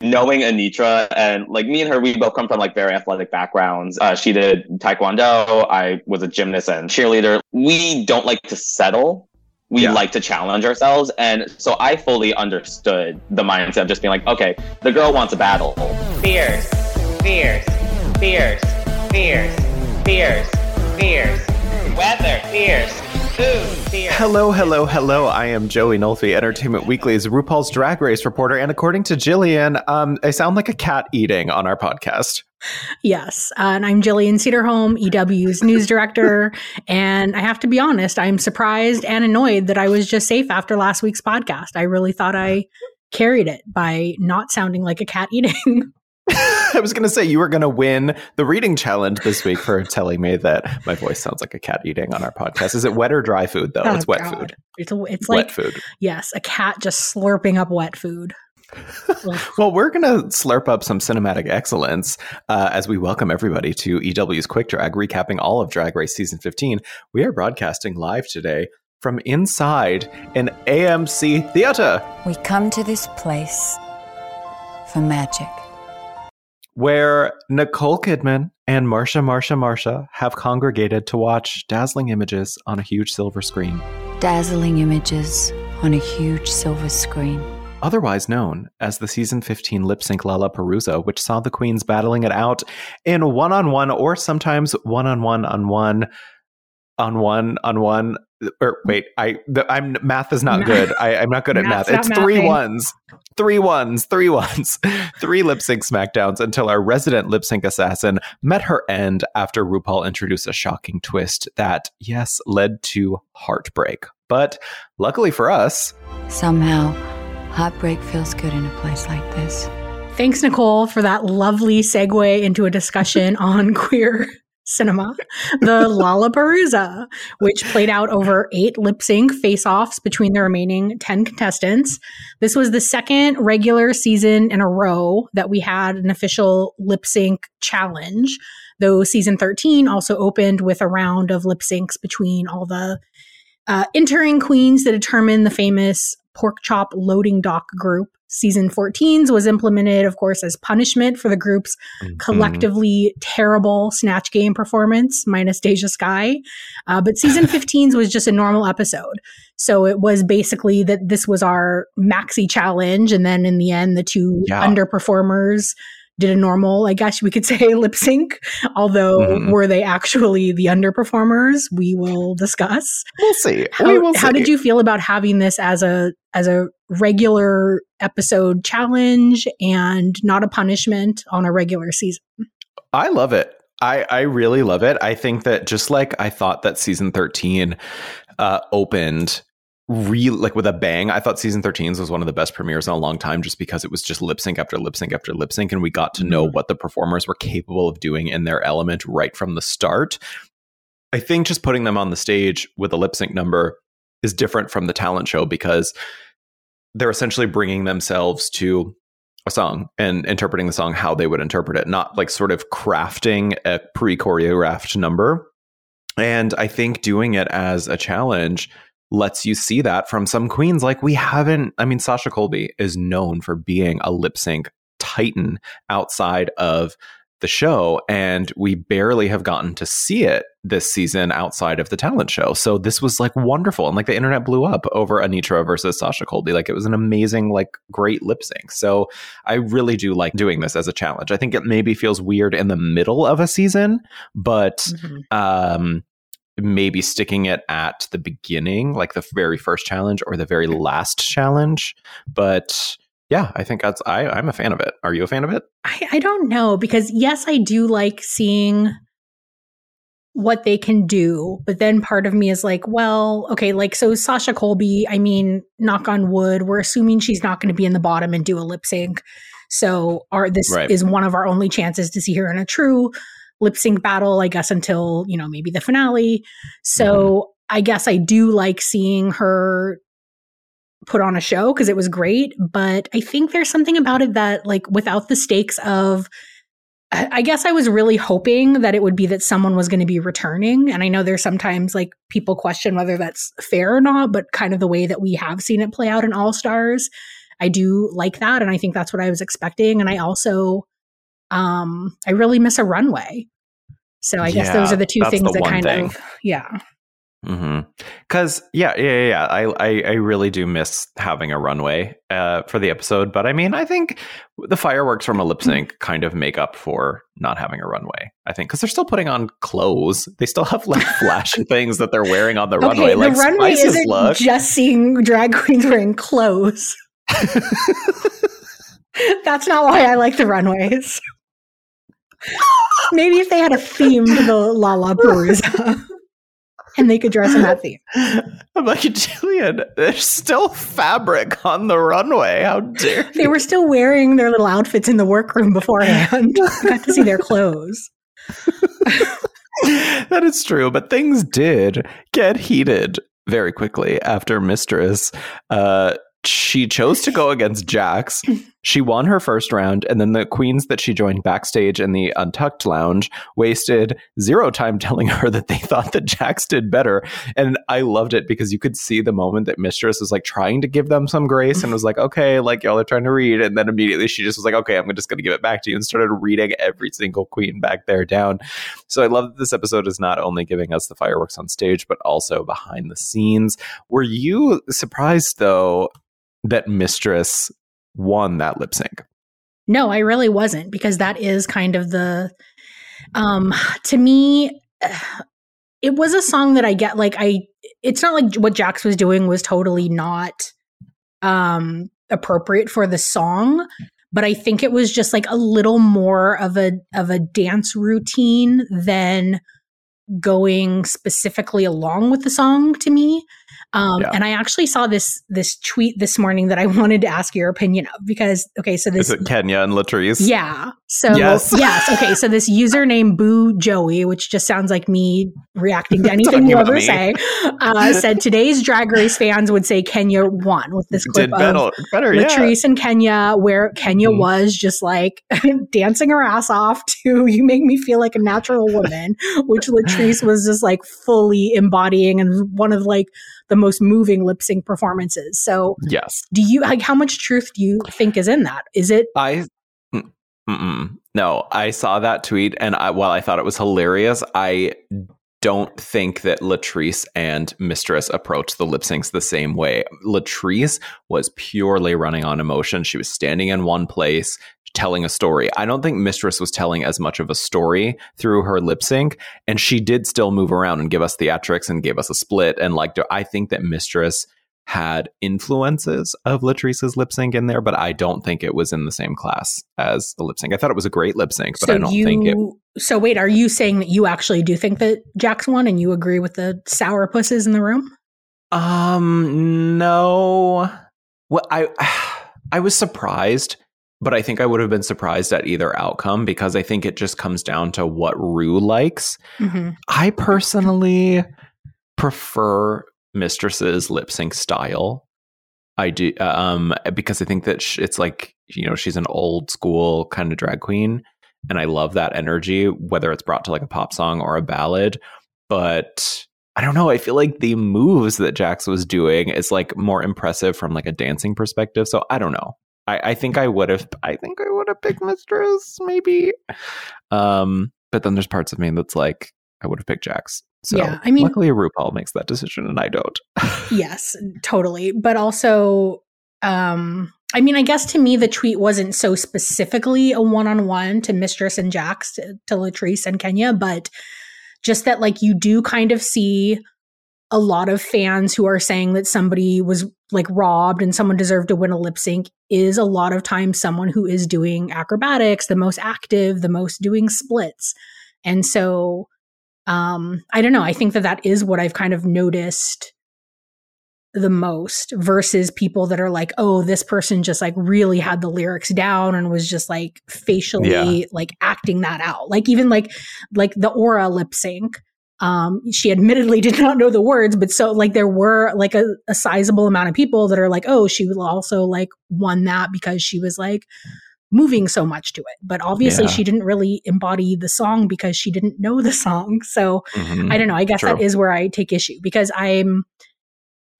knowing Anetra and like me and her, we both come from like very athletic backgrounds. Uh, she did Taekwondo. I was a gymnast and cheerleader. We don't like to settle. We yeah. like to challenge ourselves. And so I fully understood the mindset of just being like, okay, the girl wants a battle. Fierce, fierce, fierce, fierce, fierce, fierce, weather, fierce. Hello, hello, hello. I am Joey Nolfi, Entertainment Weekly's RuPaul's Drag Race reporter. And according to Jillian, um, I sound like a cat eating on our podcast. Yes. Uh, and I'm Jillian Sederholm, EW's news director. and I have to be honest, I'm surprised and annoyed that I was just safe after last week's podcast. I really thought I carried it by not sounding like a cat eating. I was going to say you were going to win the reading challenge this week for telling me that my voice sounds like a cat eating on our podcast. Is it wet or dry food though? Oh, it's wet God. food. It's a, it's wet like food. Yes, a cat just slurping up wet food. well, we're going to slurp up some cinematic excellence uh, as we welcome everybody to EW's Quick Drag, recapping all of Drag Race season 15. We are broadcasting live today from inside an AMC theater. We come to this place for magic where Nicole Kidman and Marsha, Marsha, Marsha have congregated to watch dazzling images on a huge silver screen. Dazzling images on a huge silver screen. Otherwise known as the season 15 lip sync LaLaPaRuza, which saw the queens battling it out in one on one or sometimes one on one on one on one on one or wait i the, i'm math is not good. I, am not good at math. It's three mathing. ones three ones three ones three lip sync smackdowns until our resident lip sync assassin met her end after rupaul introduced a shocking twist that yes led to heartbreak. But luckily for us somehow heartbreak feels good in a place like this. Thanks, Nicole, for that lovely segue into a discussion on queer cinema, the LaLaPaRuza, which played out over eight lip sync face offs between the remaining 10 contestants. This was the second regular season in a row that we had an official lip sync challenge, though season 13 also opened with a round of lip syncs between all the uh, entering queens to determine the famous pork chop loading dock group season 14's was implemented, of course, as punishment for the group's mm-hmm. collectively terrible Snatch Game performance, minus Deja Skye. Uh, but season 15's was just a normal episode. So it was basically that this was our maxi challenge. And then in the end, the two yeah. underperformers did a normal, I guess we could say, lip sync. Although, mm-hmm. were they actually the underperformers? We will discuss. We'll see. How, we will how did you feel about having this as a as a regular episode challenge and not a punishment on a regular season? I love it. I, I really love it. I think that just like I thought that season 13 uh, opened real like with a bang. I thought season 13 was one of the best premieres in a long time just because it was just lip sync after lip sync after lip sync and we got to know mm-hmm. what the performers were capable of doing in their element right from the start. I think just putting them on the stage with a lip sync number is different from the talent show because they're essentially bringing themselves to a song and interpreting the song how they would interpret it, not like sort of crafting a pre choreographed number. And I think doing it as a challenge lets you see that from some queens. Like we haven't, I mean, Sasha Colby is known for being a lip sync titan outside of the show and we barely have gotten to see it this season outside of the talent show so this was like wonderful and like the internet blew up over anetra versus sasha colby like it was an amazing like great lip sync so i really do like doing this as a challenge i think it maybe feels weird in the middle of a season but mm-hmm. um maybe sticking it at the beginning, like the very first challenge or the very last challenge. But yeah, I think that's I, I'm a fan of it. Are you a fan of it? I, I don't know because yes, I do like seeing what they can do, but then part of me is like, well, okay, like so Sasha Colby, I mean, knock on wood, we're assuming she's not going to be in the bottom and do a lip sync. So our this right. is one of our only chances to see her in a true lip sync battle, I guess, until, you know, maybe the finale. So mm-hmm. I guess I do like seeing her put on a show because it was great. But I think there's something about it that, like, without the stakes of, I guess I was really hoping that it would be that someone was going to be returning. And I know there's sometimes like people question whether that's fair or not, but kind of the way that we have seen it play out in All Stars, I do like that. And I think that's what I was expecting. And I also, um, I really miss a runway. So I guess those are the two things the that kind thing. of, yeah. Because yeah, yeah, yeah, yeah. I, I I really do miss having a runway uh, for the episode, but I mean, I think the fireworks from a lip sync kind of make up for not having a runway. I think because they're still putting on clothes, they still have like flashy things that they're wearing on the runway. okay, Like the runway Spice's isn't look. just seeing drag queens wearing clothes. That's not why I like the runways. Maybe if they had a theme to the LaLaPaRuza and they could dress in that theme. I'm like Jillian. There's still fabric on the runway. How dare you? They were still wearing their little outfits in the workroom beforehand. Got to see their clothes. that is true, but things did get heated very quickly after Mistress. Uh, she chose to go against Jax. She won her first round, and then the queens that she joined backstage in the Untucked Lounge wasted zero time telling her that they thought that Jax did better. And I loved it because you could see the moment that Mistress was like trying to give them some grace and was like, okay, like y'all are trying to read. And then immediately she just was like, okay, I'm just going to give it back to you and started reading every single queen back there down. So I love that this episode is not only giving us the fireworks on stage, but also behind the scenes. Were you surprised though that Mistress won that lip sync? No, I really wasn't because that is kind of the um to me it was a song that I get like I it's not like what Jax was doing was totally not um appropriate for the song, but I think it was just like a little more of a of a dance routine than going specifically along with the song to me. Um, Yeah. And I actually saw this this tweet this morning that I wanted to ask your opinion of because okay, so this Is it Kenya and Latrice? yeah. So Yes. yes. Okay. So this username Boo Joey, which just sounds like me reacting to anything you ever me. say, uh, said today's Drag Race fans would say Kenya won with this clip Did of better, better yeah. Latrice and Kenya, where Kenya Mhm. was just like dancing her ass off to "You Make Me Feel Like a Natural Woman," which Latrice was just like fully embodying and one of like the most moving lip sync performances. So, Yes. do you like how much truth do you think is in that? Is it I mm, mm-mm. no, I saw that tweet, and I, while I thought it was hilarious, I don't think that Latrice and Mistress approached the lip syncs the same way. Latrice was purely running on emotion. She was standing in one place, telling a story. I don't think Mistress was telling as much of a story through her lip sync, and she did still move around and give us theatrics and gave us a split. And like, I think that Mistress had influences of Latrice's lip sync in there, but I don't think it was in the same class as the lip sync. I thought it was a great lip sync, but I don't you, think it. So wait, are you saying that you actually do think that Jax won and you agree with the sour pusses in the room? Um, no. Well, I I was surprised, but I think I would have been surprised at either outcome because I think it just comes down to what Rue likes. Mm-hmm. I personally prefer Mistress's lip sync style. I do, um, because I think that it's like you know she's an old school kind of drag queen, and I love that energy, whether it's brought to like a pop song or a ballad. But I don't know. I feel like the moves that Jax was doing is like more impressive from like a dancing perspective. So I don't know. I, I think I would have. I think I would have picked Mistress maybe. Um, but then there's parts of me that's like I would have picked Jax. So Yeah, I mean- luckily RuPaul makes that decision and I don't. Yes, totally. But also, um, I mean, I guess to me, the tweet wasn't so specifically a one on one to Mistress and Jax, to, to Latrice and Kenya, but just that, like, you do kind of see a lot of fans who are saying that somebody was like robbed and someone deserved to win a lip sync is a lot of times someone who is doing acrobatics, the most active, the most doing splits. And so, um, I don't know. I think that that is what I've kind of noticed the most versus people that are like, oh, this person just like really had the lyrics down and was just like facially Yeah. like acting that out. Like even like like the aura lip sync. Um, she admittedly did not know the words, but so like there were like a, a sizable amount of people that are like, oh, she also like won that because she was like moving so much to it. But obviously Yeah. she didn't really embody the song because she didn't know the song. So Mhm. I don't know. I guess that True. is where I take issue because I'm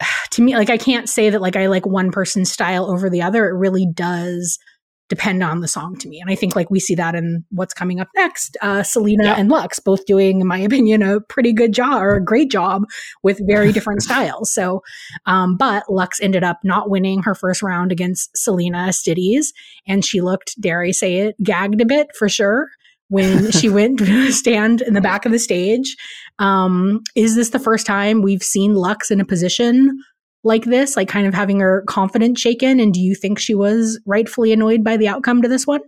to me, like I can't say that like I like one person's style over the other. It really does depend on the song to me. And I think like we see that in what's coming up next. Uh, Salina Yeah. and Lux both doing, in my opinion, a pretty good job or a great job with very different styles. So, um, but Lux ended up not winning her first round against Salina EsTitties. And she looked, dare I say it, gagged a bit for sure when she went to stand in the back of the stage. Um, is this the first time we've seen Lux in a position like this, like kind of having her confidence shaken? And do you think she was rightfully annoyed by the outcome to this one?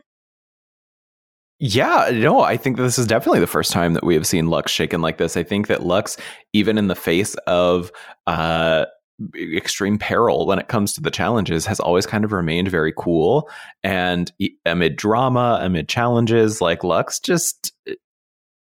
Yeah, no, I think this is definitely the first time that we have seen Lux shaken like this. I think that Lux, even in the face of uh, extreme peril when it comes to the challenges, has always kind of remained very cool. And amid drama, amid challenges, like Lux just.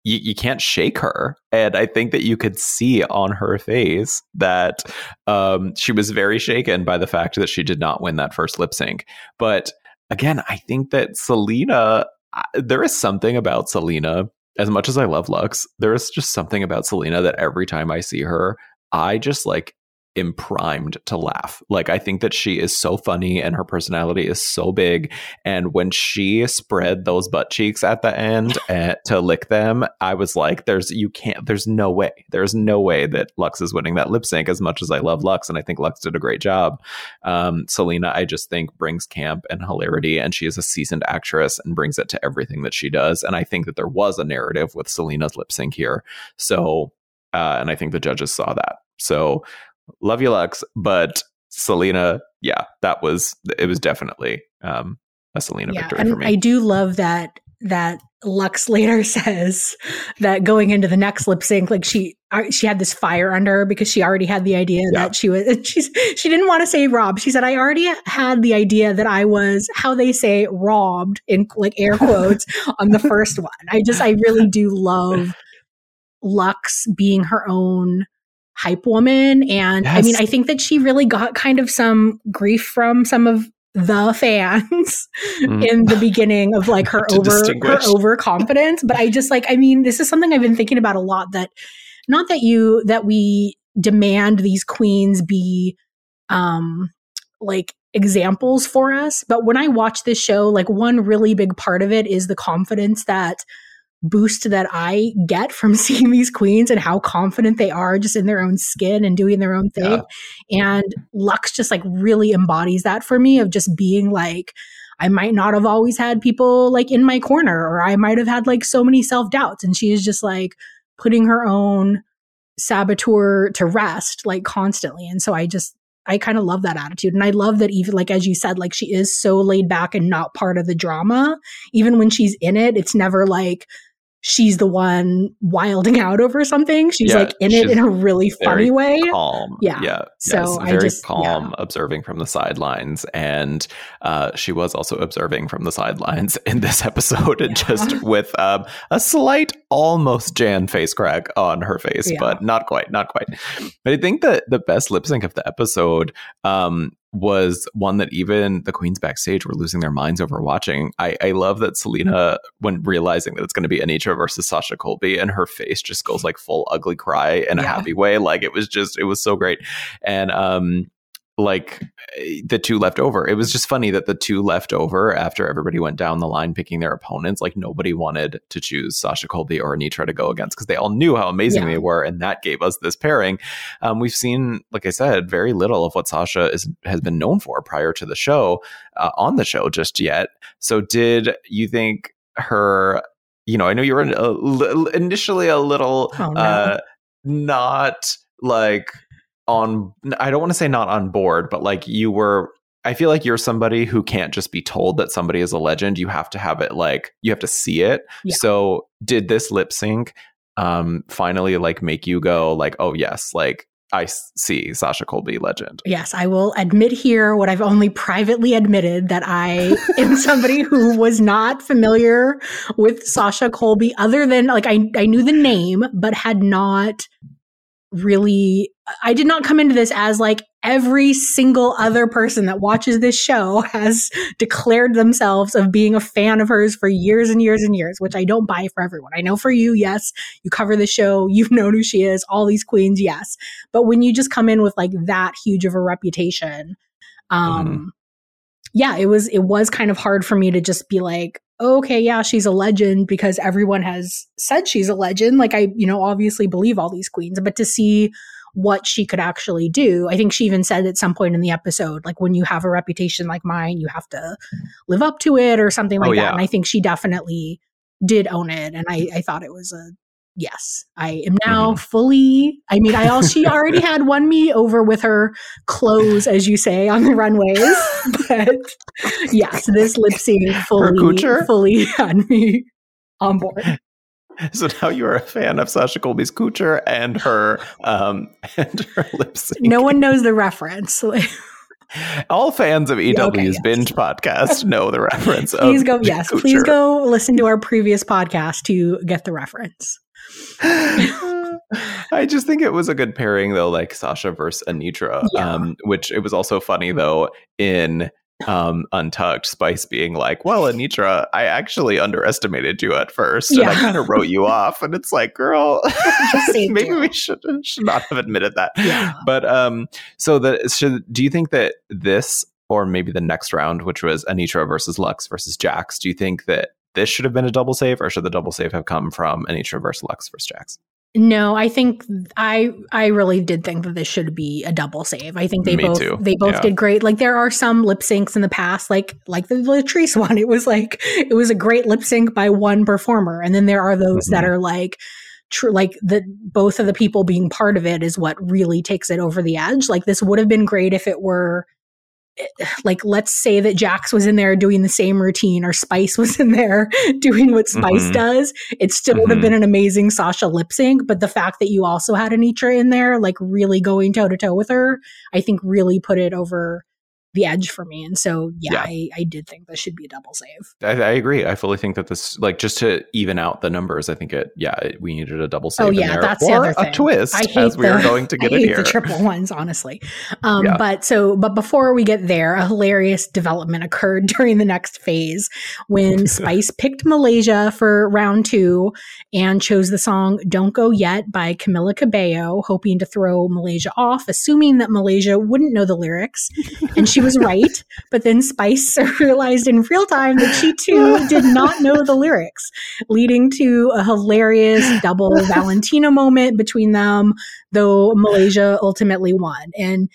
You, you can't shake her. And I think that you could see on her face that um, she was very shaken by the fact that she did not win that first lip sync. But again, I think that Salina there is something about Salina. As much as I love Lux, there is just something about Salina that every time I see her, I just like am primed to laugh. Like I think that she is so funny and her personality is so big. And when she spread those butt cheeks at the end eh, to lick them, I was like, "There's you can't. There's no way. There's no way that Lux is winning that lip sync." As much as I love Lux, and I think Lux did a great job, um, Salina, I just think brings camp and hilarity, and she is a seasoned actress and brings it to everything that she does. And I think that there was a narrative with Salina's lip sync here. So, uh, and I think the judges saw that. So, love you, Lux, but Salina, yeah, that was it. Was definitely um, a Salina victory and for me. I do love that that Lux later says that going into the next lip sync, like she uh, she had this fire under her because she already had the idea Yeah. that she was she's she didn't want to say rob. She said I already had the idea that I was how they say robbed in like air quotes on the first one. I just I really do love Lux being her own hype woman. And I mean I think that she really got kind of some grief from some of the fans Mm. in the beginning of like her over her overconfidence. But i just like i mean this is something i've been thinking about a lot that not that you that we demand these queens be um like examples for us but when i watch this show like one really big part of it is the confidence that boost that i get from seeing these queens and how confident they are just in their own skin and doing their own thing and lux just like really embodies that for me of just being like I might not have always had people like in my corner, or I might have had like so many self doubts. And she is just like putting her own saboteur to rest like constantly. And so I just, I kind of love that attitude. And I love that even like, as you said, like she is so laid back and not part of the drama. Even when she's in it, it's never like, she's the one wilding out over something. She's Yeah, like in it in a really funny way. calm. Yeah. Yeah. So yes, I just- calm, yeah. observing from the sidelines. And uh, she was also observing from the sidelines in this episode, and Yeah. just with um, a slight, almost Jan face crack on her face, but not quite, not quite. But I think that the best lip sync of the episode um, was one that even the queens backstage were losing their minds over watching. I, I love that Salina, when realizing that it's going to be Anetra versus Sasha Colby, and her face just goes like full ugly cry in a happy way. Like it was just, it was so great. And um, like the two left over, it was just funny that the two left over after everybody went down the line picking their opponents, like nobody wanted to choose Sasha Colby or Anetra to go against because they all knew how amazing Yeah. they were, and that gave us this pairing. Um, we've seen, like I said, very little of what Sasha is has been known for prior to the show uh, on the show just yet. So, did you think her? You know, I know you were a, li- initially a little Oh, no. uh, not like on. I don't want to say not on board, but like you were. I feel like you're somebody who can't just be told that somebody is a legend. You have to have it like you have to see it. Yeah. So, did this lip sync um finally like make you go like, oh yes, like I see Sasha Colby legend. Yes, I will admit here what I've only privately admitted that I am somebody who was not familiar with Sasha Colby, other than like I, I knew the name, but had not really, I did not come into this as like every single other person that watches this show has declared themselves of being a fan of hers for years and years and years, which I don't buy for everyone. I know for you, yes, you cover the show, you've known who she is, all these queens, yes. But when you just come in with like that huge of a reputation, um, mm-hmm. yeah, it was it was kind of hard for me to just be like, okay, yeah, she's a legend because everyone has said she's a legend. Like I, you know, obviously believe all these queens, but to see what she could actually do. I think she even said at some point in the episode, like when you have a reputation like mine, you have to live up to it or something like oh, that. And I think she definitely did own it. And I, I thought it was a yes. I am now mm-hmm. fully I mean, I also she already had won me over with her clothes, as you say, on the runways. But yes, this lip sync fully fully had me on board. So now you are a fan of Sasha Colby's Coocher and her um and her lip sync. No one knows the reference. All fans of EW's okay, yes. binge podcast know the reference. please go, yes, Coocher. please go listen to our previous podcast to get the reference. I just think it was a good pairing though, like Sasha versus Anetra, Yeah. Um, which it was also funny though in um, Untucked, Spice being like, "Well, Anetra, I actually underestimated you at first, and. I kind of wrote you off." And it's like, "Girl, maybe you. we should should not have admitted that." Yeah. But um, so the should do you think that this or maybe the next round, which was Anetra versus Lux versus Jax, do you think that this should have been a double save, or should the double save have come from Anetra versus Lux versus Jax? No, I think I I really did think that this should be a double save. I think they Me both too. they both yeah. did great. Like there are some lip syncs in the past, like like the Latrice one. It was like it was a great lip sync by one performer, and then there are those mm-hmm. that are like true like the both of the people being part of it is what really takes it over the edge. Like this would have been great if it were like let's say that Jax was in there doing the same routine or Spice was in there doing what Spice mm-hmm. does, it still mm-hmm. would have been an amazing Sasha lip sync. But the fact that you also had Anetra in there, like really going toe to toe with her, I think really put it over the edge for me. And so, yeah, yeah. I, I did think this should be a double save. I, I, agree. I fully think that this, like, just to even out the numbers, I think it, yeah, it, we needed a double save. Oh, yeah, that's the other thing. a twist. I hate as we the, are going to get I hate here. the triple ones, honestly. Um, yeah. But so, but before we get there, a hilarious development occurred during the next phase when Spice picked Malaysia for round two and chose the song Don't Go Yet by Camila Cabello, hoping to throw Malaysia off, assuming that Malaysia wouldn't know the lyrics. And she was right. But then Spice realized in real time that she too did not know the lyrics, leading to a hilarious double Valentina moment between them, though Malaysia ultimately won. And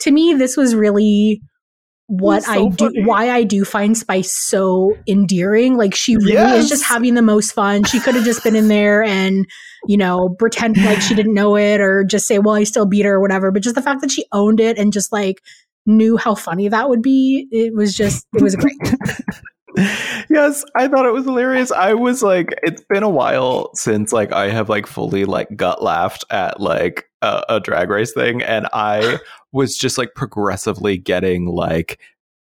to me, this was really what so I do, funny. why I do find Spice so endearing. Like she really yes. is just having the most fun. She could have just been in there and, you know, pretend like she didn't know it or just say, well, I still beat her or whatever. But just the fact that she owned it and just like knew how funny that would be. It was just, it was great. yes, I thought it was hilarious. I was like, it's been a while since like I have like fully like gut laughed at like a, a drag race thing, and I was just like progressively getting like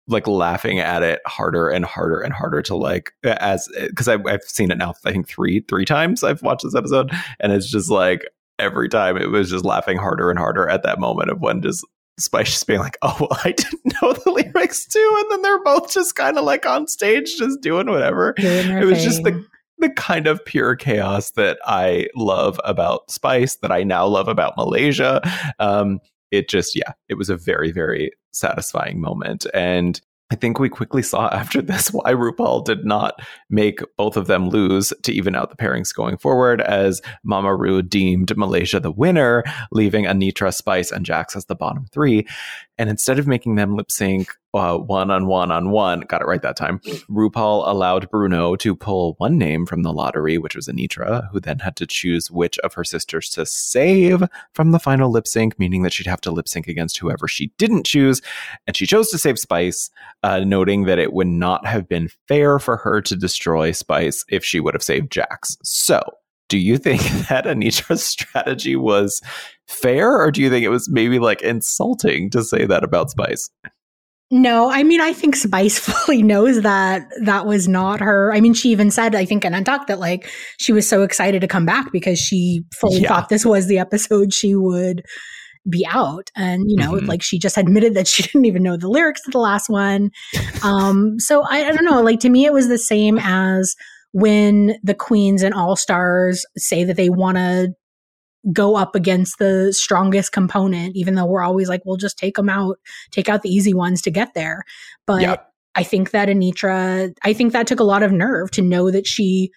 like laughing at it harder and harder and harder to like as eh, because I've, I've seen it now I think three three times I've watched this episode and it's just like every time it was just laughing harder and harder at that moment of when just Spice just being like, "Oh, well, I didn't know the lyrics too," and then they're both just kind of like on stage, just doing whatever. Doing it was thing. just the the kind of pure chaos that I love about Spice, that I now love about Malaysia. Um, it just, yeah, it was a very, very satisfying moment, and I think we quickly saw after this why RuPaul did not make both of them lose to even out the pairings going forward, as Mama Ru deemed Malaysia the winner, leaving Anetra, Spice, and Jax as the bottom three. And instead of making them lip sync uh, one on one on one, got it right that time, RuPaul allowed Bruno to pull one name from the lottery, which was Anetra, who then had to choose which of her sisters to save from the final lip sync, meaning that she'd have to lip sync against whoever she didn't choose. And she chose to save Spice, uh, noting that it would not have been fair for her to destroy Spice if she would have saved Jax. So, do you think that Anetra's strategy was fair, or do you think it was maybe like insulting to say that about Spice? No, I mean, I think Spice fully knows that that was not her. I mean, she even said, I think in Untucked that like she was so excited to come back because she fully yeah. thought this was the episode she would be out. And, you know, Mhm. like she just admitted that she didn't even know the lyrics to the last one. Um, so I, I don't know. Like to me, it was the same as when the queens and all stars say that they want to go up against the strongest component, even though we're always like, we'll just take them out, take out the easy ones to get there. But Yeah. I think that Anetra, I think that took a lot of nerve to know that she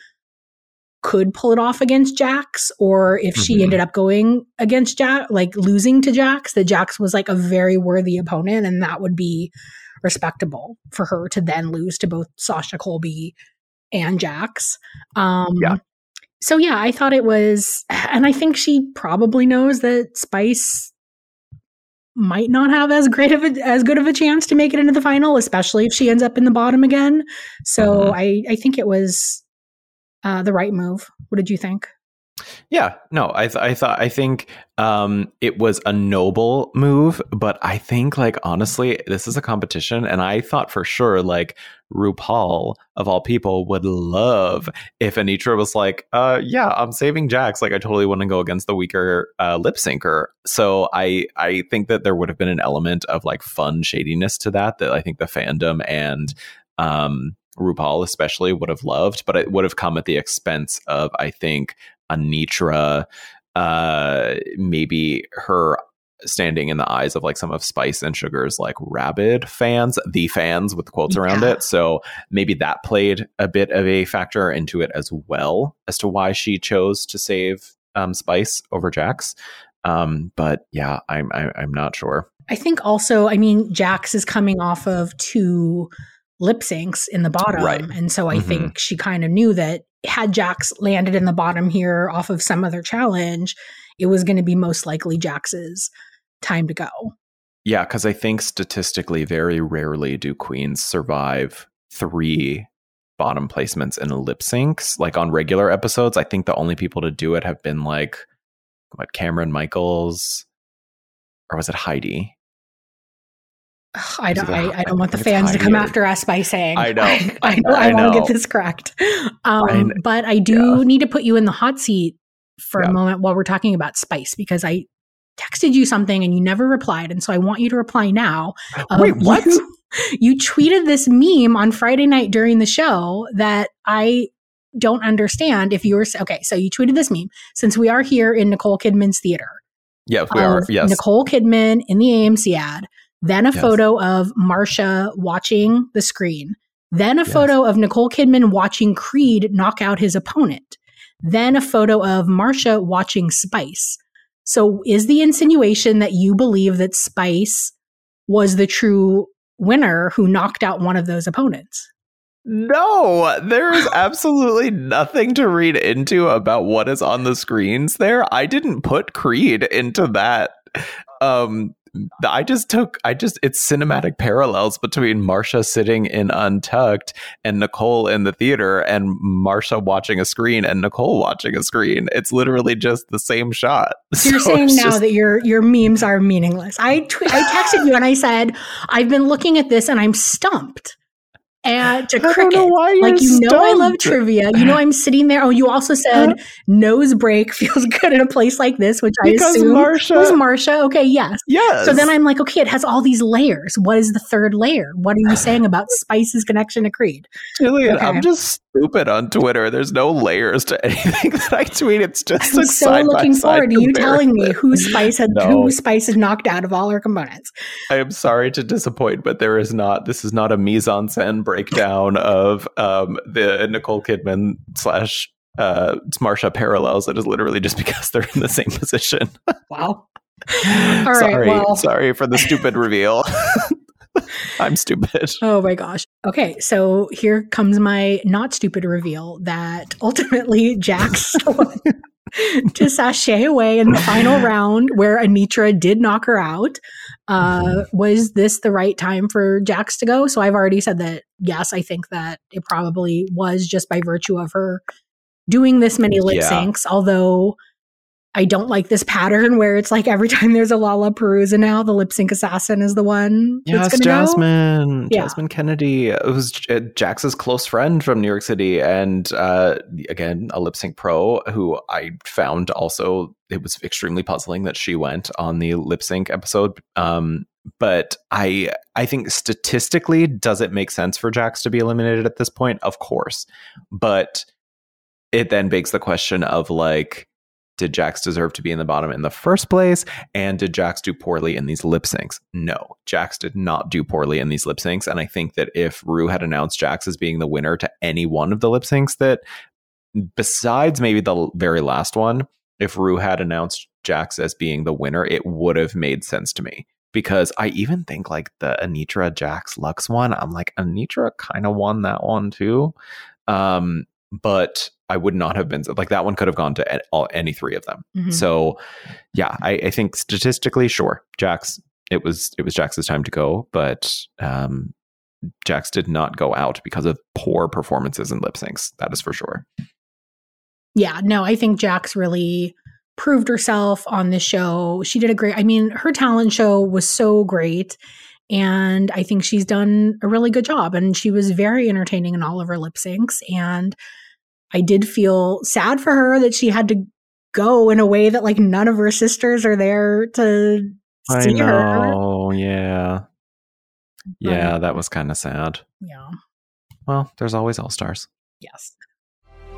could pull it off against Jax, or if she Mhm. ended up going against Jax, like losing to Jax, that Jax was like a very worthy opponent, and that would be respectable for her to then lose to both Sasha Colby and Jax. Um, Yeah. So yeah, I thought it was, and I think she probably knows that Spice might not have as great of a, as good of a chance to make it into the final, especially if she ends up in the bottom again. So Mhm. I I think it was uh, the right move. What did you think? Yeah, no, I th- I thought I think um, it was a noble move, but I think like honestly, this is a competition, and I thought for sure like RuPaul of all people would love if Anetra was like, uh, yeah, I'm saving Jax. Like I totally wouldn't go against the weaker uh, lip syncer. So I I think that there would have been an element of like fun shadiness to that that I think the fandom and um RuPaul especially would have loved, but it would have come at the expense of I think Anetra, uh, maybe her standing in the eyes of like some of Spice and Sugar's like rabid fans, the fans with quotes around it. So maybe that played a bit of a factor into it as well as to why she chose to save um, Spice over Jax. Um, but yeah, I'm I, I'm not sure. I think also, I mean, Jax is coming off of two lip syncs in the bottom. Right. And so I Mhm. think she kind of knew that had Jax landed in the bottom here off of some other challenge, it was going to be most likely Jax's time to go. Yeah, because I think statistically, very rarely do queens survive three bottom placements in lip syncs. Like on regular episodes, I think the only people to do it have been like what Cameron Michaels, or was it Heidi? I don't. Is it a- I, I don't want the I think it's fans to come after us by saying. I know, I, I- know. I, I want to get this correct. Um, but I do yeah. need to put you in the hot seat for Yeah. a moment while we're talking about Spice because I texted you something and you never replied, and so I want you to reply now. Um, Wait, what? You, you tweeted this meme on Friday night during the show that I don't understand. If you were okay, so you tweeted this meme since we are here in Nicole Kidman's theater Yes, we are. Yes. Nicole Kidman in the AMC ad, then a Yes. photo of Marsha watching the screen, then a Yes. photo of Nicole Kidman watching Creed knock out his opponent, then a photo of Marsha watching Spice. So is the insinuation that you believe that Spice was the true winner who knocked out one of those opponents? No, there is absolutely nothing to read into about what is on the screens there. I didn't put Creed into that. Um I just took I just it's cinematic parallels between Marsha sitting in Untucked and Nicole in the theater and Marsha watching a screen and Nicole watching a screen. It's literally just the same shot. So you're So saying now just- that your your memes are meaningless. I tw- I texted you and I said I've been looking at this and I'm stumped. And to I don't cricket, know why you're like you know, I love trivia. You know, I'm sitting there. Oh, you also said nose break feels good in a place like this, which I because assume Marsha was Marsha. Okay, yes. Yes. So then I'm like, okay, it has all these layers. What is the third layer? What are you saying about Spice's connection to Creed? Jillian, Okay. I'm just stupid on Twitter. There's no layers to anything that I tweet. It's just I'm a so looking forward to you telling me who Spice had, No. who Spice has knocked out of all her components. I am sorry to disappoint, but there is not. This is not a mise en scène breakdown of um, the Nicole Kidman slash uh, Marsha parallels. It is literally just because they're in the same position. Wow. right, sorry, well- sorry for the stupid reveal. I'm stupid. Oh my gosh. Okay, so here comes my not stupid reveal that ultimately Jax won to sashay away in the final round where Anetra did knock her out. Uh, was this the right time for Jax to go? So I've already said that yes, I think that it probably was just by virtue of her doing this many lip Yeah. syncs, although I don't like this pattern where it's like every time there's a LaLaPaRuza now, the lip sync assassin is the one. Yes, that's gonna go. Jasmine. Yeah. Jasmine Kennedie. It was Jax's close friend from New York City, and uh, again, a lip sync pro who I found also. It was extremely puzzling that she went on the lip sync episode. Um, but I, I think statistically, does it make sense for Jax to be eliminated at this point? Of course, but it then begs the question of like did Jax deserve to be in the bottom in the first place? And did Jax do poorly in these lip syncs? No, Jax did not do poorly in these lip syncs. And I think that if Rue had announced Jax as being the winner to any one of the lip syncs, that besides maybe the very last one, if Rue had announced Jax as being the winner, it would have made sense to me. Because I even think like the Anetra Jax Lux one, I'm like, Anetra kind of won that one too. Um, but I would not have been like that one could have gone to all, any three of them. Mhm. So, yeah, I, I think statistically, sure, Jax. It was it was Jax's time to go, but um, Jax did not go out because of poor performances and lip syncs. That is for sure. Yeah, no, I think Jax really proved herself on this show. She did a great, I mean, her talent show was so great. And I think she's done a really good job. And she was very entertaining in all of her lip syncs. And I did feel sad for her that she had to go in a way that like none of her sisters are there to I see her. know, yeah, yeah, But- that was kind of sad. Yeah. Well, there's always all stars. Yes.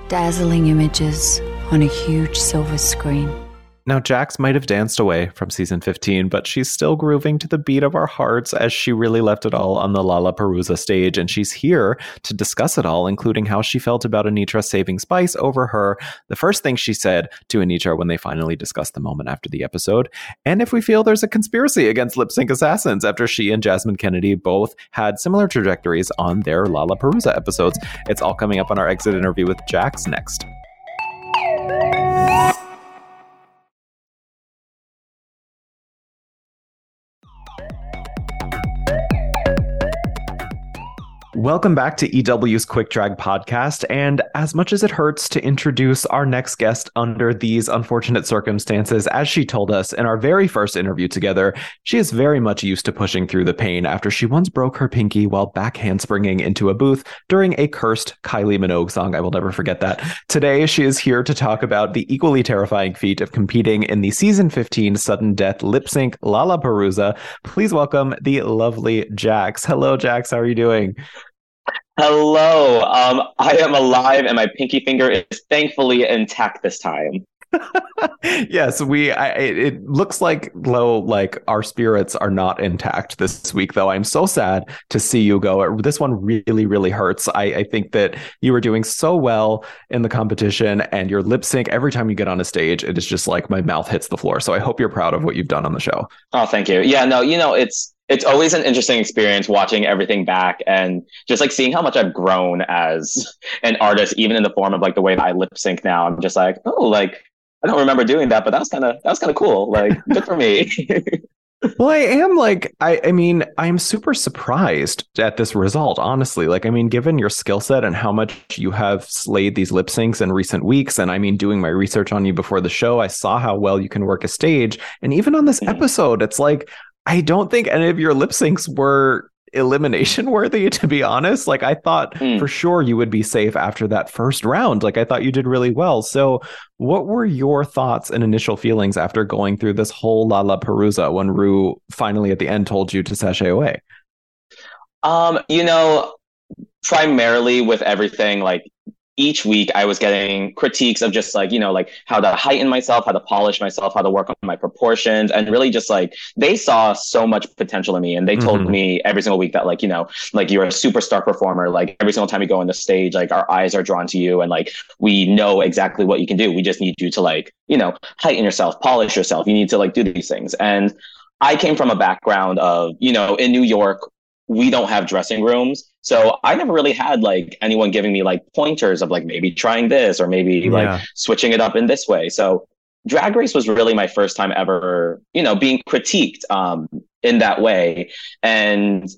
Dazzling images on a huge silver screen. Now, Jax might have danced away from season 15, but she's still grooving to the beat of our hearts as she really left it all on the LaLaPaRuza stage. And she's here to discuss it all, including how she felt about Anetra saving Spice over her. The first thing she said to Anetra when they finally discussed the moment after the episode. And if we feel there's a conspiracy against lip sync assassins after she and Jasmine Kennedie both had similar trajectories on their LaLaPaRuza episodes. It's all coming up on our exit interview with Jax next. Welcome back to EW's Quick Drag podcast. And as much as it hurts to introduce our next guest under these unfortunate circumstances, as she told us in our very first interview together, she is very much used to pushing through the pain after she once broke her pinky while back handspringing into a booth during a cursed Kylie Minogue song. I will never forget that. Today, she is here to talk about the equally terrifying feat of competing in the season 15 sudden death lip sync LaLaPaRuza. Please welcome the lovely Jax. Hello, Jax. How are you doing? Hello. Um, I am alive, and my pinky finger is thankfully intact this time. yes, we. I, it looks like low, like our spirits are not intact this week, though. I'm so sad to see you go. This one really, really hurts. I, I think that you were doing so well in the competition, and your lip sync every time you get on a stage, it is just like my mouth hits the floor. So I hope you're proud of what you've done on the show. Oh, thank you. Yeah, no, you know, it's it's always an interesting experience watching everything back and just like seeing how much I've grown as an artist, even in the form of like the way that I lip sync now. I'm just like, oh, like I don't remember doing that, but that was kind of that was kind of cool. Like, good for me. Well, I am like, I, I mean, I'm super surprised at this result, honestly. Like, I mean, given your skill set and how much you have slayed these lip syncs in recent weeks, and I mean, doing my research on you before the show, I saw how well you can work a stage. And even on this Mhm. episode, it's like, I don't think any of your lip syncs were elimination worthy, to be honest. Like, I thought Mm. for sure you would be safe after that first round. Like, I thought you did really well. So, what were your thoughts and initial feelings after going through this whole LaLaPaRuza when Rue finally at the end told you to sashay away? Um, you know, primarily with everything, like each week I was getting critiques of just like, you know, like how to heighten myself, how to polish myself, how to work on my proportions, and really just like they saw so much potential in me. And they told Mhm. me every single week that, like, you know, like you're a superstar performer. Like every single time you go on the stage, like our eyes are drawn to you and like we know exactly what you can do. We just need you to like, you know, heighten yourself, polish yourself. You need to like do these things. And I came from a background of, you know, in New York, we don't have dressing rooms. So I never really had like anyone giving me like pointers of like maybe trying this or maybe Yeah. like switching it up in this way. So drag race was really my first time ever, you know, being critiqued um in that way. And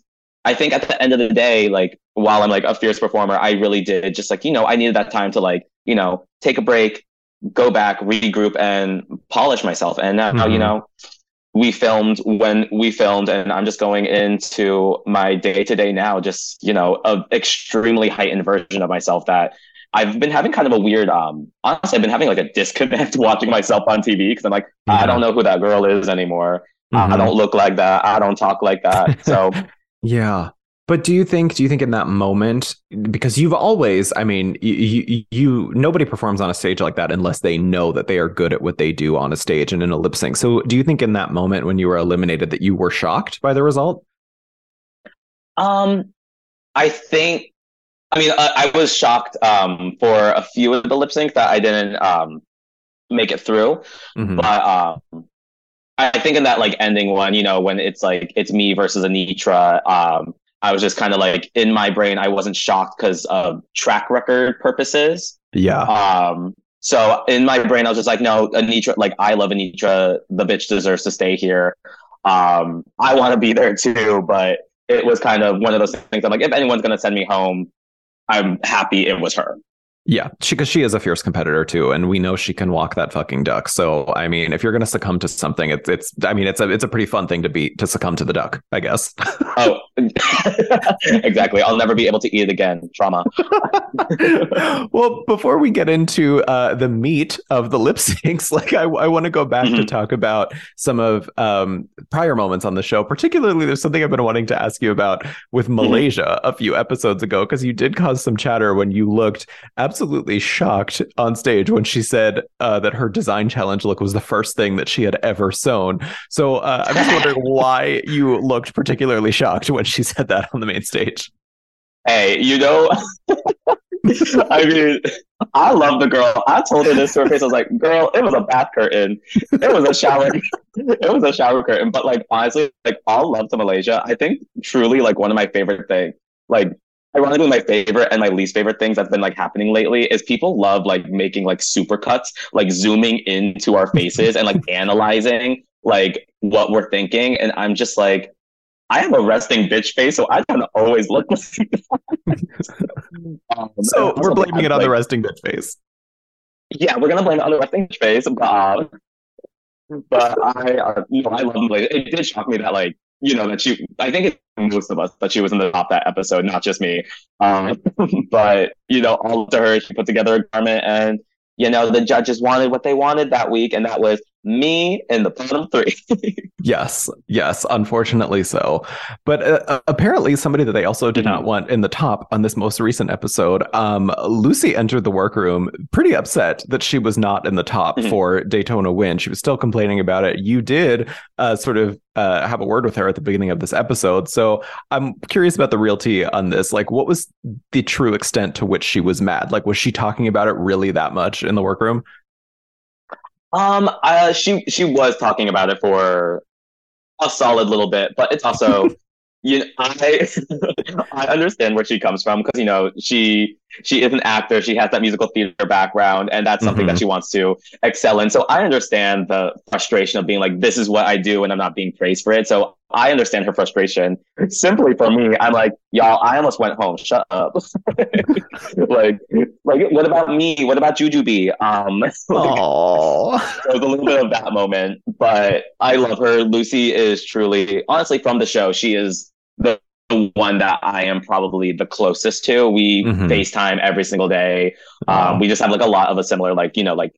I think at the end of the day, like while I'm like a fierce performer, I really did just like, you know, I needed that time to like, you know, take a break, go back, regroup, and polish myself. And now, Mhm. you know, we filmed when we filmed, and I'm just going into my day to day now, just you know, a extremely heightened version of myself that I've been having kind of a weird. Um, honestly, I've been having like a disconnect watching myself on TV because I'm like, I don't know who that girl is anymore. I Mhm. don't look like that. I don't talk like that. So Yeah. But do you think do you think in that moment because you've always I mean you, you nobody performs on a stage like that unless they know that they are good at what they do on a stage and in a lip sync. So do you think in that moment when you were eliminated that you were shocked by the result? Um, I think. I mean, I, I was shocked um, for a few of the lip sync that I didn't um, make it through, Mhm. but um, I think in that like ending one, you know, when it's like it's me versus Anetra, um, I was just kind of like in my brain, I wasn't shocked because of track record purposes. Yeah. Um, so in my brain, I was just like, no, Anetra, like I love Anetra. The bitch deserves to stay here. Um, I want to be there too, but it was kind of one of those things. I'm like, if anyone's gonna send me home, I'm happy it was her. Yeah, she because she is a fierce competitor too, and we know she can walk that fucking duck. So I mean, if you're gonna succumb to something, it's it's I mean, it's a it's a pretty fun thing to be to succumb to the duck, I guess. Oh, exactly. I'll never be able to eat it again. Trauma. well, before we get into uh, the meat of the lip syncs, like I, I want to go back to Mhm. talk about some of um, prior moments on the show. Particularly, there's something I've been wanting to ask you about with Malaysia a few episodes ago because you did cause some chatter when you looked absolutely shocked on stage when she said uh, that her design challenge look was the first thing that she had ever sewn. So uh, I'm just wondering why you looked particularly shocked when she said that on the main stage. Hey, you know, I mean, I love the girl. I told her this to her face. I was like, girl, it was a bath curtain. It was a shower. it was a shower curtain. But like, honestly, like all love to Malaysia. I think truly like one of my favorite things, like ironically my favorite and my least favorite things that's been like happening lately is people love like making like supercuts, like zooming into our faces and like analyzing like what we're thinking. And I'm just like, I have a resting bitch face, so I don't always look like um, So we're also, blaming it on the resting bitch face. Yeah, we're gonna blame it on the resting bitch face, but but I, uh, you know, I love Malaysia. It did shock me that like you know that she. I think it's most of us that she was in the top that episode, not just me. Um, but you know, all to her, she put together a garment, and you know, the judges wanted what they wanted that week, and that was me in the bottom three. Yes, yes, unfortunately so. But uh, uh, apparently, somebody that they also did not Mhm. want in the top on this most recent episode, um, Loosey entered the workroom pretty upset that she was not in the top Mhm. for Daytona Wind. She was still complaining about it. You did uh, sort of uh, have a word with her at the beginning of this episode. So I'm curious about the realty on this. Like, what was the true extent to which she was mad? Like, was she talking about it really that much in the workroom? Um, uh, she she was talking about it for a solid little bit, but it's also, you know, I I understand where she comes from because you know she she is an actor, she has that musical theater background, and that's something Mhm. that she wants to excel in. So I understand the frustration of being like, this is what I do, and I'm not being praised for it. So I understand her frustration. Simply for me, I'm like, y'all, I almost went home. Shut up. like, like, what about me? What about Jujubee? Um, like, there was a little bit of that moment, but I love her. Loosey is truly, honestly, from the show, she is the one that I am probably the closest to. We Mhm. FaceTime every single day. Um, we just have like a lot of a similar, like, you know, like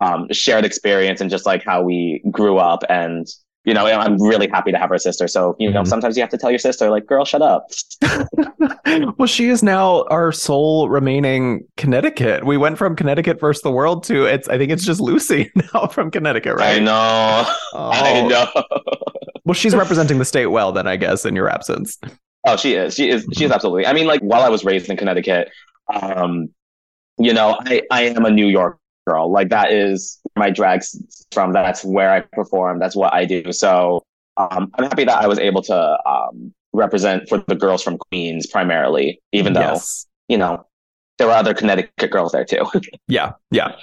um, shared experience and just like how we grew up. And, you know, I'm really happy to have her sister. So, you know, Mhm. sometimes you have to tell your sister, like, girl, shut up. well, she is now our sole remaining Connecticut. We went from Connecticut versus the world to it's. I think it's just Loosey now from Connecticut, right? I know. Oh. I know. Well, she's representing the state well, then I guess in your absence. Oh, she is. She is. She is absolutely. I mean, like while I was raised in Connecticut, um, you know, I I am a New York girl. Like that is my drag's from. That's where I perform. That's what I do. So um, I'm happy that I was able to um, represent for the girls from Queens primarily, even though yes. you know there were other Connecticut girls there too. Yeah, yeah.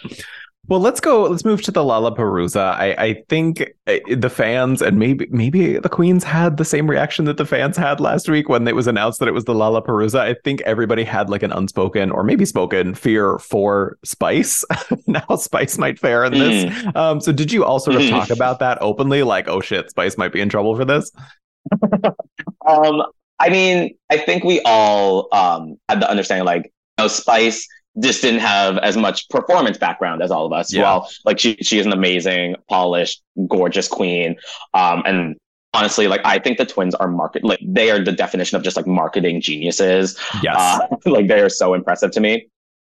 Well, let's go. Let's move to the LaLaPaRuza. I, I think uh, the fans and maybe maybe the queens had the same reaction that the fans had last week when it was announced that it was the Lala LaLaPaRuza. I think everybody had like an unspoken or maybe spoken fear for Spice. now Spice might fare in this. Mm. Um, so did you all sort of talk about that openly? Like, oh shit, Spice might be in trouble for this. um, I mean, I think we all um had the understanding like, you know, Spice just didn't have as much performance background as all of us. Yeah. Well, like she she is an amazing, polished, gorgeous queen. Um, and honestly, like I think the twins are market like they are the definition of just like marketing geniuses. Yes, uh, like they are so impressive to me.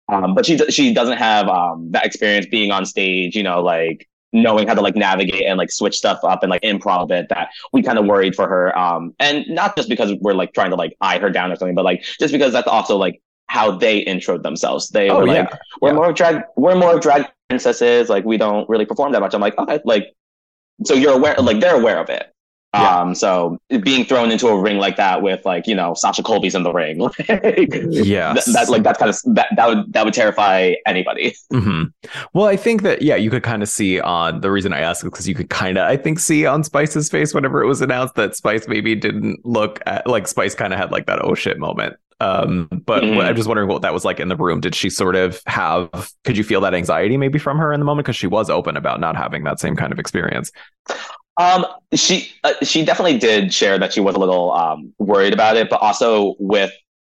Um, but she she doesn't have um that experience being on stage. You know, like knowing how to like navigate and like switch stuff up and like improv it that we kind of worried for her um and not just because we're like trying to like eye her down or something but like just because that's also like how they introed themselves. They oh, were like, yeah. "We're yeah. more of drag. We're more of drag princesses. Like we don't really perform that much." I'm like, "Okay." Like, so you're aware. Like they're aware of it. Yeah. Um, so being thrown into a ring like that with like you know Sasha Colby's in the ring, like, yeah, that, that, like that kind of that, that would that would terrify anybody. Mm-hmm. Well, I think that yeah, you could kind of see on the reason I asked is because you could kind of I think see on Spice's face whenever it was announced that Spice maybe didn't look at like Spice kind of had like that oh shit moment um, but mm-hmm. I'm just wondering what that was like in the room. Did she sort of have? Could you feel that anxiety maybe from her in the moment because she was open about not having that same kind of experience? Um, she uh, she definitely did share that she was a little um worried about it, but also with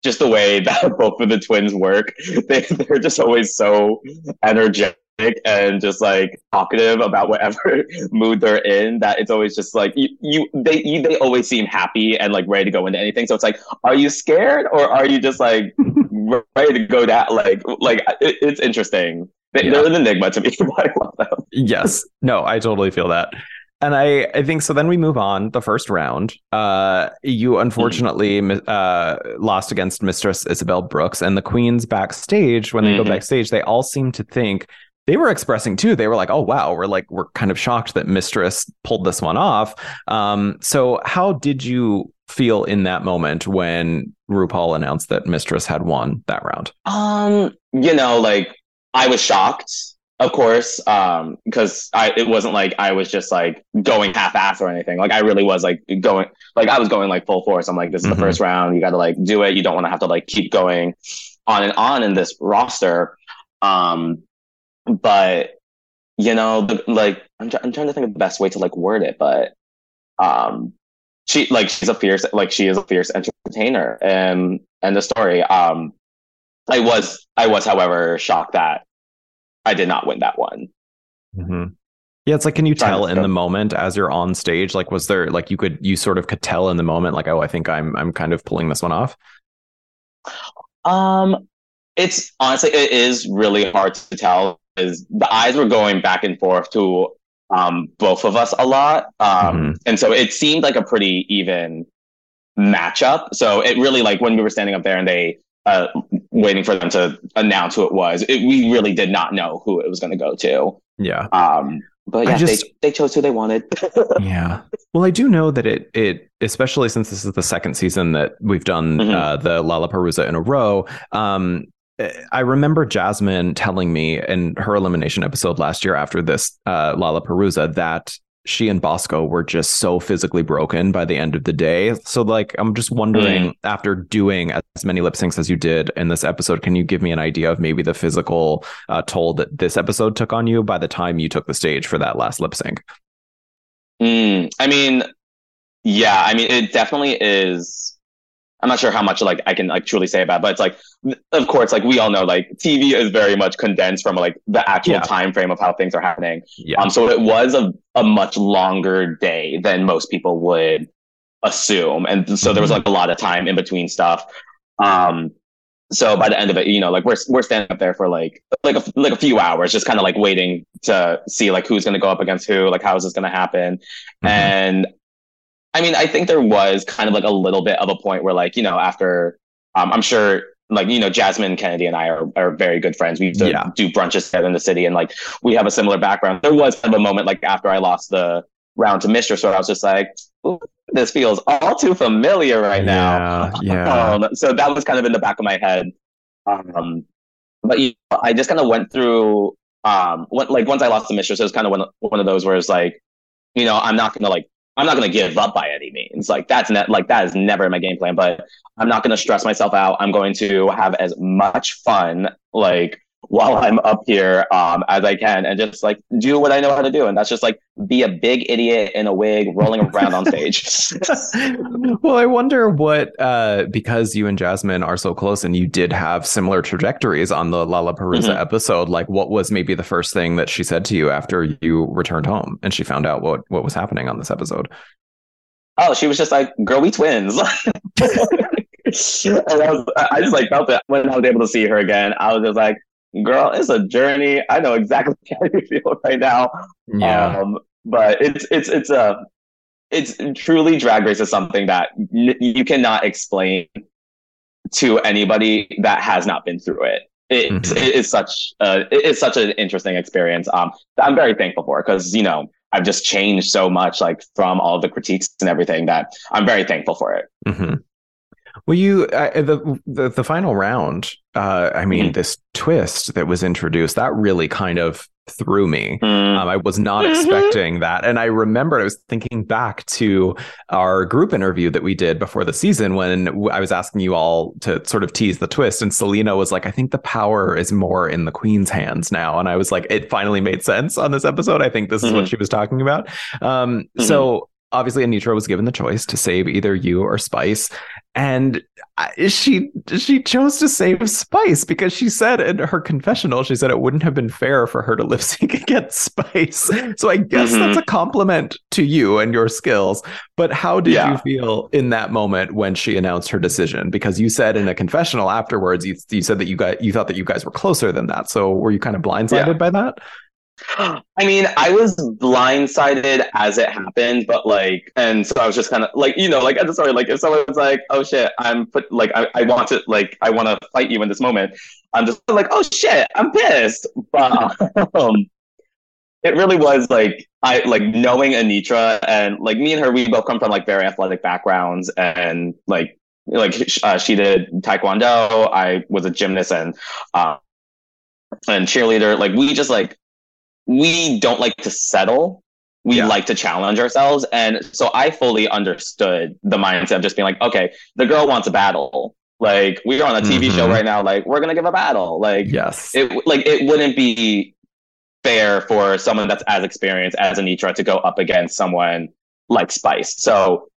just the way that both of the twins work, they they're just always so energetic and just like talkative about whatever mood they're in that it's always just like you, you they you, they always seem happy and like ready to go into anything so it's like are you scared or are you just like ready to go that like like it, it's interesting they, yeah. they're an enigma to me I love them. yes no I totally feel that and I, I think so. Then we move on the first round. Uh, you unfortunately mm-hmm. uh, lost against Mistress Isabelle Brooks and the Queens backstage. When they mm-hmm. go backstage, they all seem to think they were expressing too. They were like, "Oh wow, we're like we're kind of shocked that Mistress pulled this one off." Um, so, how did you feel in that moment when RuPaul announced that Mistress had won that round? Um, you know, like I was shocked, of course, um, because I it wasn't like I was just like going half-ass or anything. Like I really was like going, like I was going like full force. I'm like, this is mm-hmm. the first round. You got to like do it. You don't want to have to like keep going on and on in this roster. Um, but you know, the, like I'm, I'm trying to think of the best way to like word it, but um, she like she's a fierce like she is a fierce entertainer, and and the story. Um, I was I was, however, shocked that I did not win that one. Mm-hmm. Yeah, it's like, can you tell in the moment as you're on stage? Like, was there like you could you sort of could tell in the moment, like, oh, I think I'm I'm kind of pulling this one off. Um, it's honestly it is really hard to tell the eyes were going back and forth to um, both of us a lot. Um, mm-hmm. And so it seemed like a pretty even matchup. So it really like when we were standing up there and they uh, waiting for them to announce who it was, it, we really did not know who it was going to go to. Yeah. Um, but yeah, just, they, they chose who they wanted. yeah. Well, I do know that it it especially since this is the second season that we've done mm-hmm. uh, the LaLaPaRuza in a row. Um, I remember Jasmine telling me in her elimination episode last year after this uh, LaLaPaRuza that she and Bosco were just so physically broken by the end of the day. So, like, I'm just wondering, mm. after doing as many lip syncs as you did in this episode, can you give me an idea of maybe the physical uh, toll that this episode took on you by the time you took the stage for that last lip sync? Mm, I mean, yeah, I mean, it definitely is I'm not sure how much like I can like truly say about, it, but it's like, of course, like we all know, like TV is very much condensed from like the actual yeah. time frame of how things are happening. Yeah. Um, so it was a, a much longer day than most people would assume, and so there was mm-hmm. like a lot of time in between stuff. Um, so by the end of it, you know, like we're we're standing up there for like like a like a few hours, just kind of like waiting to see like who's going to go up against who, like how is this going to happen, mm-hmm. and I mean, I think there was kind of like a little bit of a point where, like, you know, after um, I'm sure, like, you know, Jasmine Kennedie and I are, are very good friends. We used to yeah. do brunches together in the city, and like we have a similar background. There was kind of a moment like after I lost the round to Mistress, where I was just like, this feels all too familiar right now. Yeah. Um, so that was kind of in the back of my head. Um, but you know, I just kind of went through um, what, like once I lost the mistress, it was kind of one one of those where it's like, you know, I'm not gonna like I'm not going to give up by any means. Like that's net, like that is never in my game plan, but I'm not going to stress myself out. I'm going to have as much fun, like while I'm up here, um, as I can and just like do what I know how to do. And that's just like be a big idiot in a wig rolling around on stage. well, I wonder what, uh, because you and Jasmine are so close and you did have similar trajectories on the LaLaPaRuza mm-hmm. episode, like what was maybe the first thing that she said to you after you returned home and she found out what, what was happening on this episode? Oh, she was just like, girl, we twins. I, was, I just like felt it when I was able to see her again. I was just like, girl, it's a journey. I know exactly how you feel right now. Yeah. Um, but it's it's it's a it's truly drag race is something that n- you cannot explain to anybody that has not been through it. It, mm-hmm. it is such a, it is such an interesting experience. Um, I'm very thankful for because you know I've just changed so much, like from all the critiques and everything that I'm very thankful for it. Mm-hmm. Well, you uh, the, the, the final round. Uh, I mean, mm-hmm. this twist that was introduced that really kind of threw me. Mm. Um, I was not mm-hmm. expecting that, and I remember I was thinking back to our group interview that we did before the season when I was asking you all to sort of tease the twist, and Salina was like, "I think the power is more in the queen's hands now," and I was like, "It finally made sense on this episode. I think this is mm-hmm. what she was talking about." Um, so mm-hmm. obviously Anetra was given the choice to save either you or Spice and she she chose to save Spice because she said in her confessional she said it wouldn't have been fair for her to lip sync against Spice. So I guess mm-hmm. that's a compliment to you and your skills. But how did yeah. you feel in that moment when she announced her decision? Because you said in a confessional afterwards you, you said that you got you thought that you guys were closer than that. So were you kind of blindsided yeah. by that? I mean, I was blindsided as it happened, but like, and so I was just kind of like, you know, like the story, like if someone's like, "Oh shit," I'm put like, I, I want to like, I want to fight you in this moment. I'm just like, "Oh shit," I'm pissed. But um, it really was like, I like knowing Anetra and like me and her, we both come from like very athletic backgrounds, and like, like uh, she did taekwondo, I was a gymnast and uh, and cheerleader. Like we just like we don't like to settle. We yeah. like to challenge ourselves. And so I fully understood the mindset of just being like, okay, the girl wants a battle. Like we're on a TV mm-hmm. show right now. Like we're gonna give a battle. Like yes, it like it wouldn't be fair for someone that's as experienced as Anetra to go up against someone like Spice. So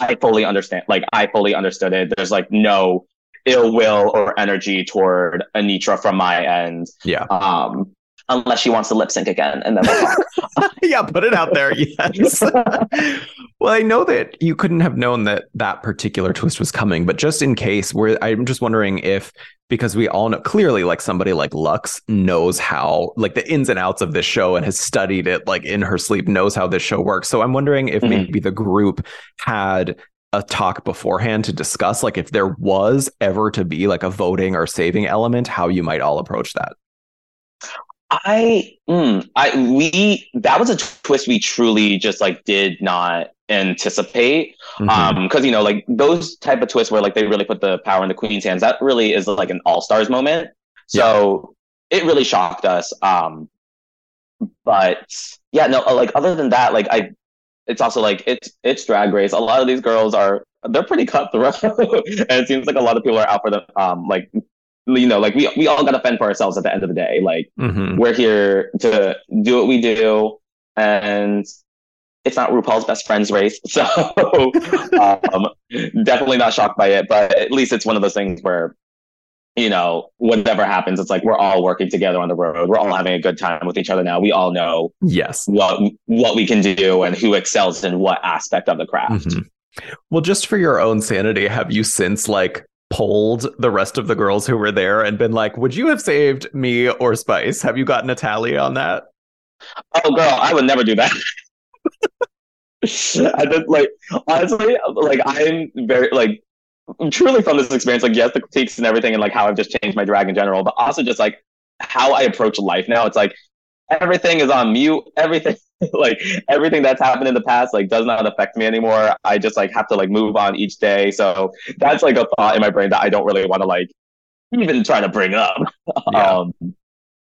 I fully understand. Like I fully understood it. There's like no ill will or energy toward Anetra from my end. Yeah. Um, unless she wants to lip sync again, and then we'll yeah, put it out there. Yes. well, I know that you couldn't have known that that particular twist was coming, but just in case, where I'm just wondering if because we all know clearly like somebody like Luxx knows how like the ins and outs of this show and has studied it like in her sleep knows how this show works. So I'm wondering if mm-hmm. maybe the group had a talk beforehand to discuss like if there was ever to be like a voting or saving element how you might all approach that. I, mm, I, we, that was a twist we truly just like did not anticipate. Mm-hmm. Um, cause you know, like those type of twists where like they really put the power in the queen's hands, that really is like an all stars moment. So yeah. it really shocked us. Um, but yeah, no, like other than that, like I, it's also like it's it's drag race. A lot of these girls are they're pretty cutthroat, and it seems like a lot of people are out for the um like you know, like we we all got to fend for ourselves at the end of the day. Like mm-hmm. we're here to do what we do, and it's not RuPaul's best friends race, so um, definitely not shocked by it. But at least it's one of those things where you know, whatever happens, it's like we're all working together on the road. We're all having a good time with each other now. We all know yes what what we can do and who excels in what aspect of the craft. Mm-hmm. Well, just for your own sanity, have you since like polled the rest of the girls who were there and been like, would you have saved me or Spice? Have you gotten a tally on that? Oh, girl, I would never do that. I just like honestly, like I'm very like truly from this experience, like yes, the critiques and everything, and like how I've just changed my drag in general, but also just like how I approach life now. It's like everything is on mute. Everything like everything that's happened in the past like does not affect me anymore. I just like have to like move on each day. So that's like a thought in my brain that I don't really want to like even try to bring up. Yeah. Um,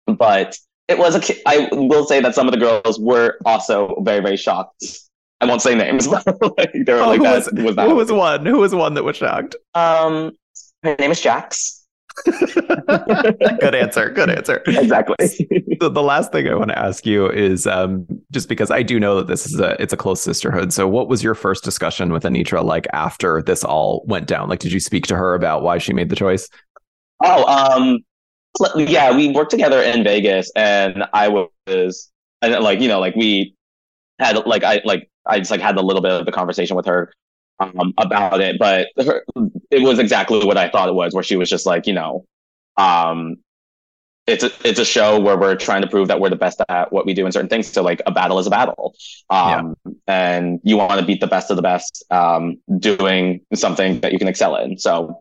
but it was a. ki- I will say that some of the girls were also very very shocked. I won't say names, but like, they were Oh, like who that was, was, not. who was one? Who was one that was shocked? um, her name is Jax. Good answer. Good answer. Exactly. the, the last thing I want to ask you is um, just because I do know that this is a it's a close sisterhood. So, what was your first discussion with Anetra like after this all went down? Like, did you speak to her about why she made the choice? Oh, um, yeah, we worked together in Vegas, and I was, and like you know, like we had like I like I just like had a little bit of the conversation with her um about it, but her, it was exactly what I thought it was, where she was just like, you know, um. It's a it's a show where we're trying to prove that we're the best at what we do in certain things. So like a battle is a battle, um, and you want to beat the best of the best, um, doing something that you can excel in. So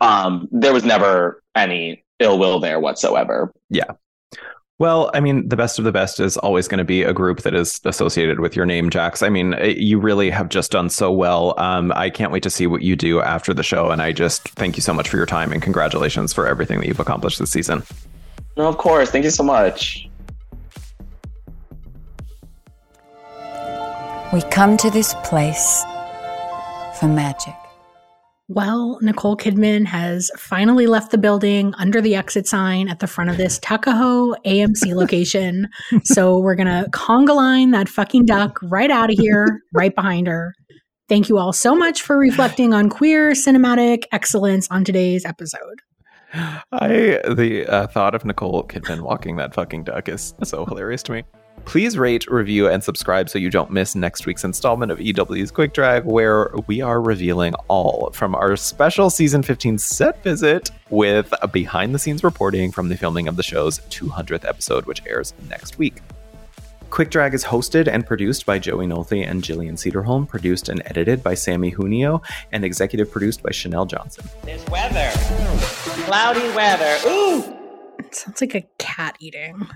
um, there was never any ill will there whatsoever. Well, I mean, the best of the best is always going to be a group that is associated with your name, Jax. I mean, eh, you really have just done so well. Um, I can't wait to see what you do after the show. And I just thank you so much for your time and congratulations for everything that you've accomplished this season. No, of course. Thank you so much. We come to this place for magic. Well, Nicole Kidman has finally left the building under the exit sign at the front of this Tuckahoe AMC location. so we're going to conga line that fucking duck right out of here, right behind her. Thank you all so much for reflecting on queer cinematic excellence on today's episode. I the uh, thought of Nicole Kidman walking that fucking duck is so hilarious to me. Please rate, review, and subscribe so you don't miss next week's installment of EW's Quick Drag, where we are revealing all from our special season 15 set visit with a behind the scenes reporting from the filming of the show's 200th episode, which airs next week. Quick Drag is hosted and produced by Joey Nolte and Jillian Sederholm, produced and edited by Sammy Junio, and executive produced by Chanel Johnson. There's weather. Cloudy weather. Ooh! It sounds like a cat eating.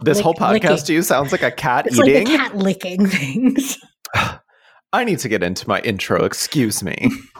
This Lick- whole podcast licking. to you sounds like a cat It's eating. like a cat licking things. I need to get into my intro. Excuse me.